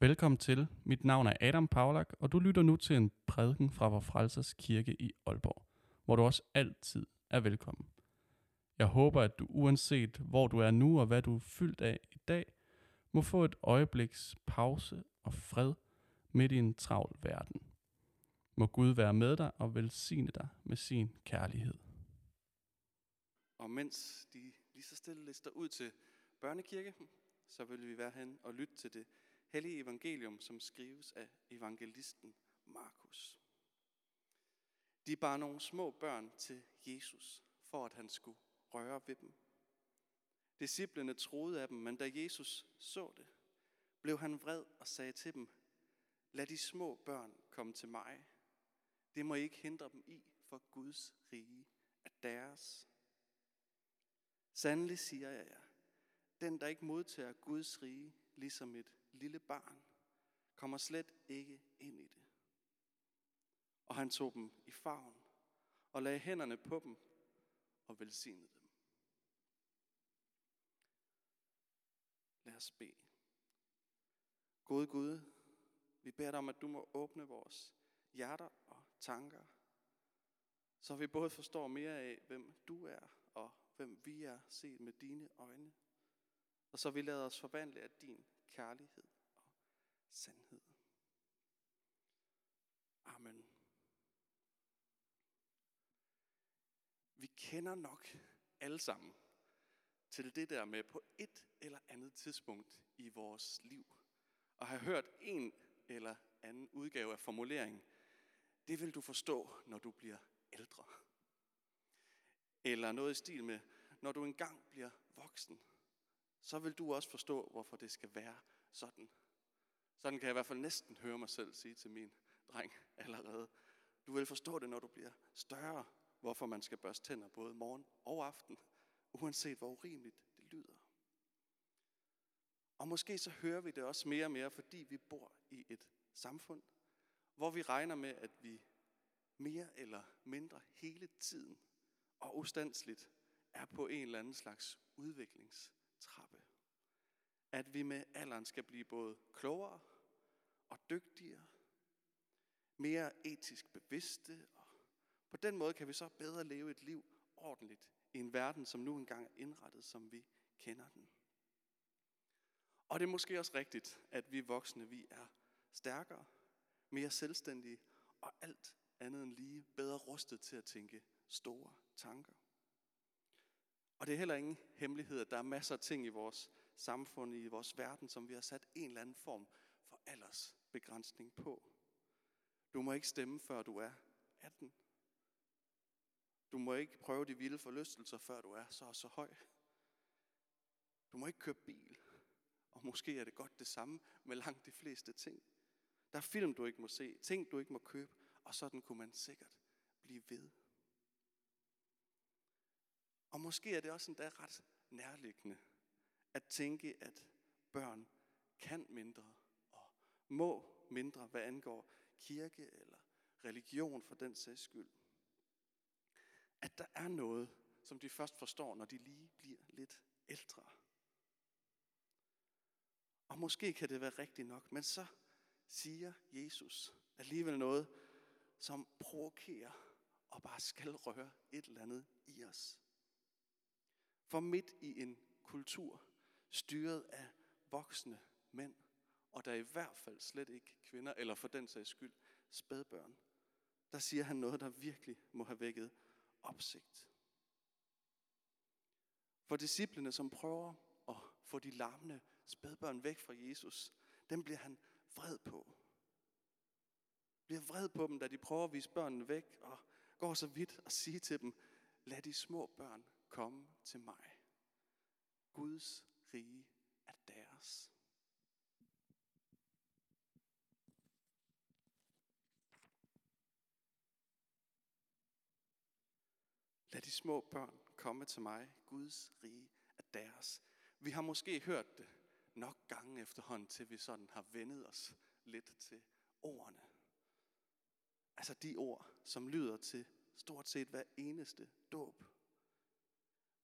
Velkommen til. Mit navn er Adam Paulak, og du lytter nu til en prædiken fra Vor Frelsers Kirke i Aalborg, hvor du også altid er velkommen. Jeg håber, at du uanset hvor du er nu og hvad du er fyldt af i dag, må få et øjebliks pause og fred midt i en travl verden. Må Gud være med dig og velsigne dig med sin kærlighed. Og mens de lige så stille lister ud til børnekirke, så vil vi være hen og lytte til det hellige evangelium, som skrives af evangelisten Markus. De bar nogle små børn til Jesus, for at han skulle røre ved dem. Disciplene troede af dem, men da Jesus så det, blev han vred og sagde til dem, lad de små børn komme til mig. Det må I ikke hindre dem i, for Guds rige er deres. Sandelig siger jeg jer, den der ikke modtager Guds rige, ligesom et lille barn, kommer slet ikke ind i det. Og han tog dem i favn og lagde hænderne på dem og velsignede dem. Lad os bede. Gode Gud, vi beder dig om, at du må åbne vores hjerter og tanker, så vi både forstår mere af, hvem du er, og hvem vi er set med dine øjne, og så vi lader os forvandle af din kærlighed og sandhed. Amen. Vi kender nok alle sammen til det der med på et eller andet tidspunkt i vores liv, og have hørt en eller anden udgave af formuleringen, det vil du forstå, når du bliver ældre. Eller noget i stil med, når du engang bliver voksen, så vil du også forstå, hvorfor det skal være sådan. Sådan kan jeg i hvert fald næsten høre mig selv sige til min dreng allerede. Du vil forstå det, når du bliver større, hvorfor man skal børste tænder både morgen og aften, uanset hvor urimeligt det lyder. Og måske så hører vi det også mere og mere, fordi vi bor i et samfund, hvor vi regner med, at vi mere eller mindre hele tiden og ustandsligt er på en eller anden slags trappe. At vi med alderen skal blive både klogere og dygtigere, mere etisk bevidste, og på den måde kan vi så bedre leve et liv ordentligt i en verden, som nu engang er indrettet, som vi kender den. Og det er måske også rigtigt, at vi voksne, vi er stærkere, mere selvstændige og alt andet end lige bedre rustet til at tænke store tanker. Og det er heller ingen hemmelighed, at der er masser af ting i vores samfund, i vores verden, som vi har sat en eller anden form for aldersbegrænsning på. Du må ikke stemme, før du er 18. Du må ikke prøve de vilde forlystelser, før du er så og så høj. Du må ikke køre bil. Og måske er det godt det samme med langt de fleste ting. Der er film, du ikke må se, ting, du ikke må købe, og sådan kunne man sikkert blive ved. Og måske er det også endda ret nærliggende at tænke, at børn kan mindre og må mindre, hvad angår kirke eller religion for den sags skyld. At der er noget, som de først forstår, når de lige bliver lidt ældre. Og måske kan det være rigtigt nok, men så siger Jesus alligevel noget, som provokerer og bare skal røre et eller andet i os. For midt i en kultur styret af voksne mænd, og der er i hvert fald slet ikke kvinder, eller for den sags skyld spædbørn, der siger han noget, der virkelig må have vækket opsigt. For disciplene, som prøver at få de larmende spædbørn væk fra Jesus, dem bliver han vred på. Bliver vred på dem, da de prøver at vise børnene væk, og går så vidt og siger til dem, lad de små børn Kom til mig. Guds rige er deres. Lad de små børn komme til mig. Guds rige er deres. Vi har måske hørt det nok gange efterhånden, til vi sådan har vendet os lidt til ordene. Altså de ord, som lyder til stort set hver eneste dåb.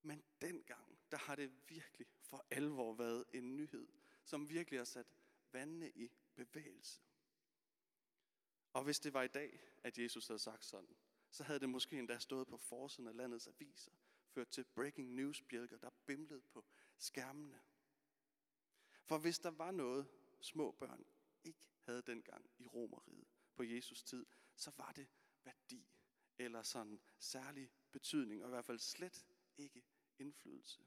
Men dengang, der har det virkelig for alvor været en nyhed, som virkelig har sat vandene i bevægelse. Og hvis det var i dag, at Jesus havde sagt sådan, så havde det måske endda stået på forsiden af landets aviser, ført til breaking news bjælker, der bimlede på skærmene. For hvis der var noget, små børn ikke havde dengang i Romeriet på Jesus tid, så var det værdi eller sådan særlig betydning, og i hvert fald slet ikke indflydelse.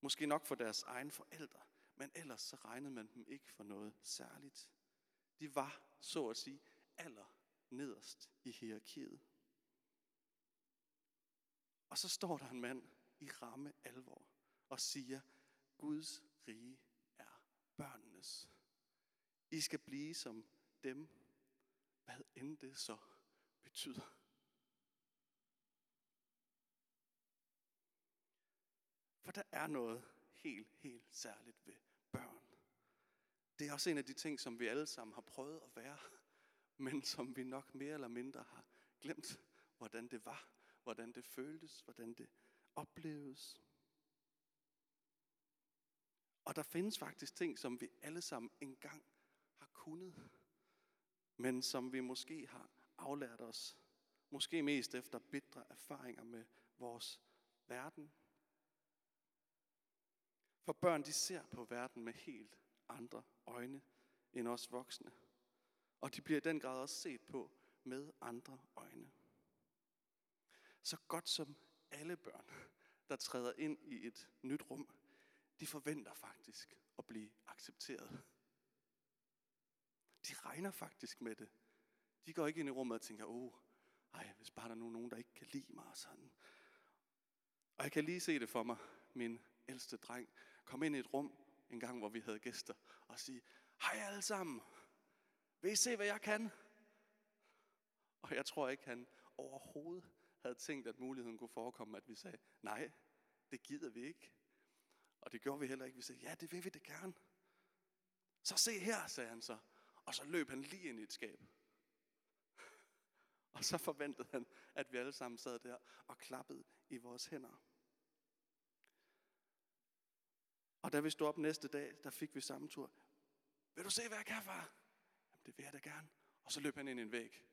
Måske nok for deres egen forældre, men ellers så regnede man dem ikke for noget særligt. De var, så at sige, aller nederst i hierarkiet. Og så står der en mand i ramme alvor og siger, Guds rige er børnenes. I skal blive som dem, hvad end det så betyder. For der er noget helt, helt særligt ved børn. Det er også en af de ting, som vi alle sammen har prøvet at være, men som vi nok mere eller mindre har glemt, hvordan det var, hvordan det føltes, hvordan det opleves. Og der findes faktisk ting, som vi alle sammen engang har kunnet, men som vi måske har aflært os. Måske mest efter bitre erfaringer med vores verden. For børn, de ser på verden med helt andre øjne end os voksne. Og de bliver i den grad også set på med andre øjne. Så godt som alle børn, der træder ind i et nyt rum, de forventer faktisk at blive accepteret. De regner faktisk med det. De går ikke ind i rummet og tænker, åh, oh, ej, hvis bare der er nogen, der ikke kan lide mig og sådan. Og jeg kan lige se det for mig, min ældste dreng, kom ind i et rum en gang, hvor vi havde gæster, og sige, hej alle sammen, vil I se, hvad jeg kan? Og jeg tror ikke, han overhovedet havde tænkt, at muligheden kunne forekomme, at vi sagde, nej, det gider vi ikke. Og det gjorde vi heller ikke. Vi sagde, ja, det vil vi det gerne. Så se her, sagde han så. Og så løb han lige ind i et skab. Og så forventede han, at vi alle sammen sad der og klappede i vores hænder. Og da vi stod op næste dag, der fik vi samme tur. Vil du se, hvad jeg kan, far? Jamen, det vil jeg da gerne. Og så løb han ind i en væg.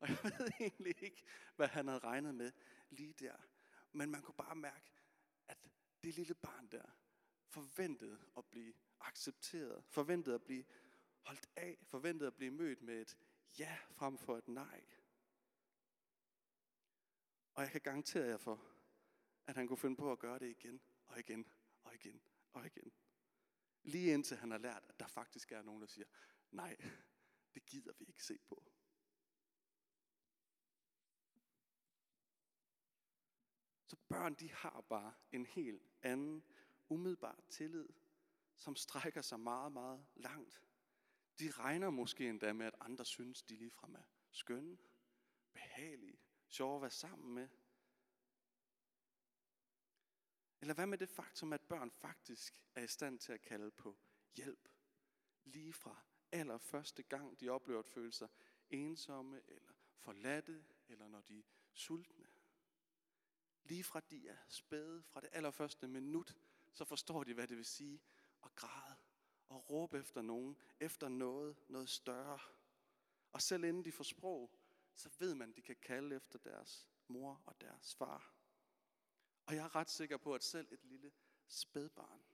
Og jeg ved egentlig ikke, hvad han havde regnet med lige der. Men man kunne bare mærke, at det lille barn der forventede at blive accepteret, forventede at blive holdt af, forventede at blive mødt med et ja frem for et nej. Og jeg kan garantere jer for, at han kunne finde på at gøre det igen og igen og igen og igen. Lige indtil han har lært, at der faktisk er nogen, der siger, nej, det gider vi ikke se på. Så børn, de har bare en helt anden umiddelbar tillid, som strækker sig meget, meget langt. De regner måske endda med, at andre synes, de ligefrem er skønne, behagelige, sjove at være sammen med. Eller hvad med det faktum, at børn faktisk er i stand til at kalde på hjælp, lige fra allerførste gang, de oplever at føle sig ensomme, eller forladte, eller når de er sultne. Lige fra de er spæde, fra det allerførste minut, så forstår de, hvad det vil sige at græde og råbe efter nogen, efter noget, noget større. Og selv inden de får sprog, så ved man, at de kan kalde efter deres mor og deres far. Og jeg er ret sikker på, at selv et lille spædbarn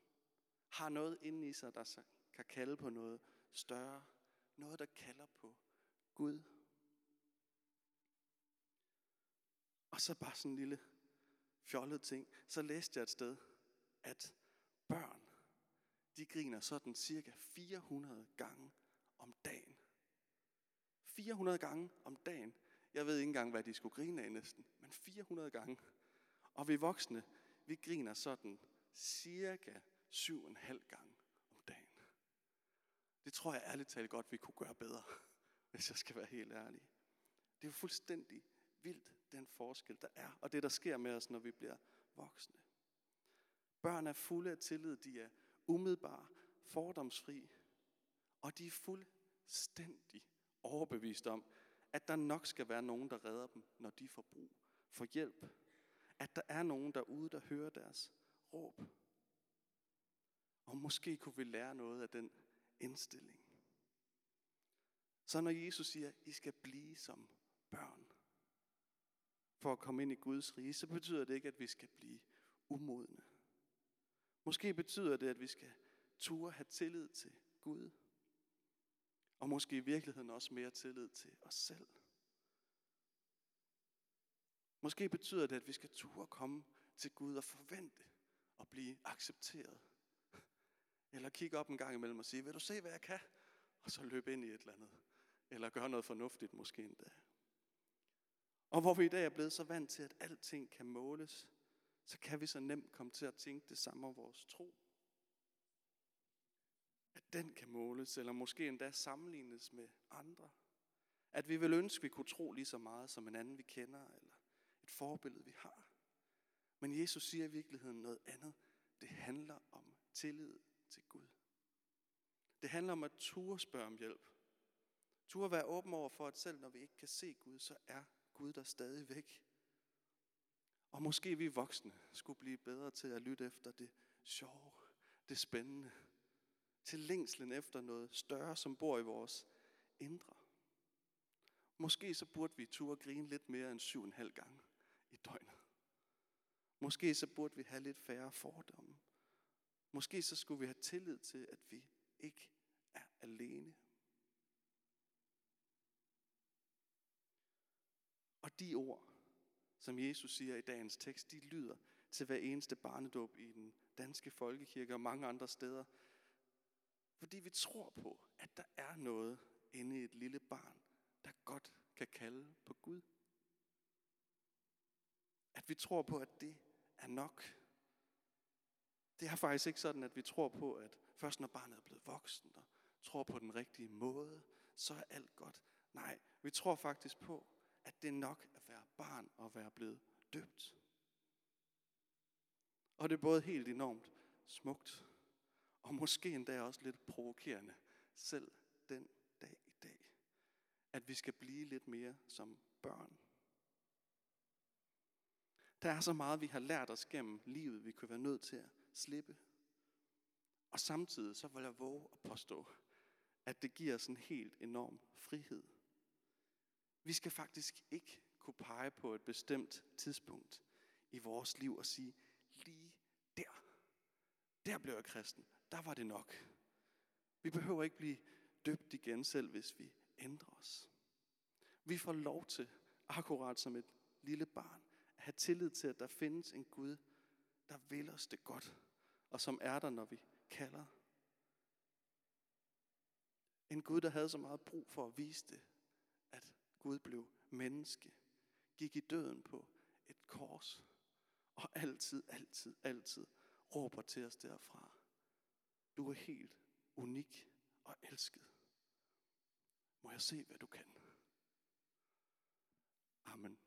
har noget inde i sig, der kan kalde på noget større. Noget, der kalder på Gud. Og så bare sådan en lille fjollet ting. Så læste jeg et sted, at børn, de griner sådan cirka 400 gange om dagen. 400 gange om dagen. Jeg ved ikke engang, hvad de skulle grine af næsten, men 400 gange. Og vi voksne, vi griner sådan cirka 7,5 gange om dagen. Det tror jeg ærligt talt godt, vi kunne gøre bedre, hvis jeg skal være helt ærlig. Det er jo fuldstændig vildt, den forskel, der er, og det, der sker med os, når vi bliver voksne. Børn er fulde af tillid, de er umiddelbare, fordomsfri, og de er fuldstændig overbevist om, at der nok skal være nogen, der redder dem, når de får brug for hjælp. At der er nogen derude, der hører deres råb. Og måske kunne vi lære noget af den indstilling. Så når Jesus siger, I skal blive som børn, for at komme ind i Guds rige, så betyder det ikke, at vi skal blive umodne. Måske betyder det, at vi skal ture have tillid til Gud. Og måske i virkeligheden også mere tillid til os selv. Måske betyder det, at vi skal turde komme til Gud og forvente at blive accepteret. Eller kigge op en gang imellem og sige, vil du se, hvad jeg kan? Og så løbe ind i et eller andet. Eller gøre noget fornuftigt måske endda. Og hvor vi i dag er blevet så vant til, at alting kan måles, så kan vi så nemt komme til at tænke det samme om vores tro. At den kan måles, eller måske endda sammenlignes med andre. At vi vil ønske, at vi kunne tro lige så meget som en anden, vi kender, eller et forbillede, vi har. Men Jesus siger i virkeligheden noget andet. Det handler om tillid til Gud. Det handler om at ture spørge om hjælp. Ture være åben over for, at selv når vi ikke kan se Gud, så er Gud der stadig væk. Og måske vi voksne skulle blive bedre til at lytte efter det sjove, det spændende, til længslen efter noget større, som bor i vores indre. Måske så burde vi turde grine lidt mere end syv og en halv gang i døgnet. Måske så burde vi have lidt færre fordomme. Måske så skulle vi have tillid til, at vi ikke er alene. Og de ord, som Jesus siger i dagens tekst, de lyder til hver eneste barnedåb i den danske folkekirke og mange andre steder. Fordi vi tror på, at der er noget inde i et lille barn, der godt kan kalde på Gud. At vi tror på, at det er nok. Det er faktisk ikke sådan, at vi tror på, at først når barnet er blevet voksen og tror på den rigtige måde, så er alt godt. Nej, vi tror faktisk på, at det er nok at være barn og være blevet døbt. Og det er både helt enormt smukt, og måske endda også lidt provokerende, selv den dag i dag, at vi skal blive lidt mere som børn. Der er så meget, vi har lært os gennem livet, vi kunne være nødt til at slippe. Og samtidig så vil jeg våge at påstå, at det giver os en helt enorm frihed. Vi skal faktisk ikke kunne pege på et bestemt tidspunkt i vores liv og sige, lige der, der blev jeg kristen, der var det nok. Vi behøver ikke blive døbt igen selv, hvis vi ændrer os. Vi får lov til, akkurat som et lille barn, have tillid til, at der findes en Gud, der vil os det godt, og som er der, når vi kalder. En Gud, der havde så meget brug for at vise det, at Gud blev menneske, gik i døden på et kors, og altid, altid, altid råber til os derfra. Du er helt unik og elsket. Må jeg se, hvad du kan? Amen.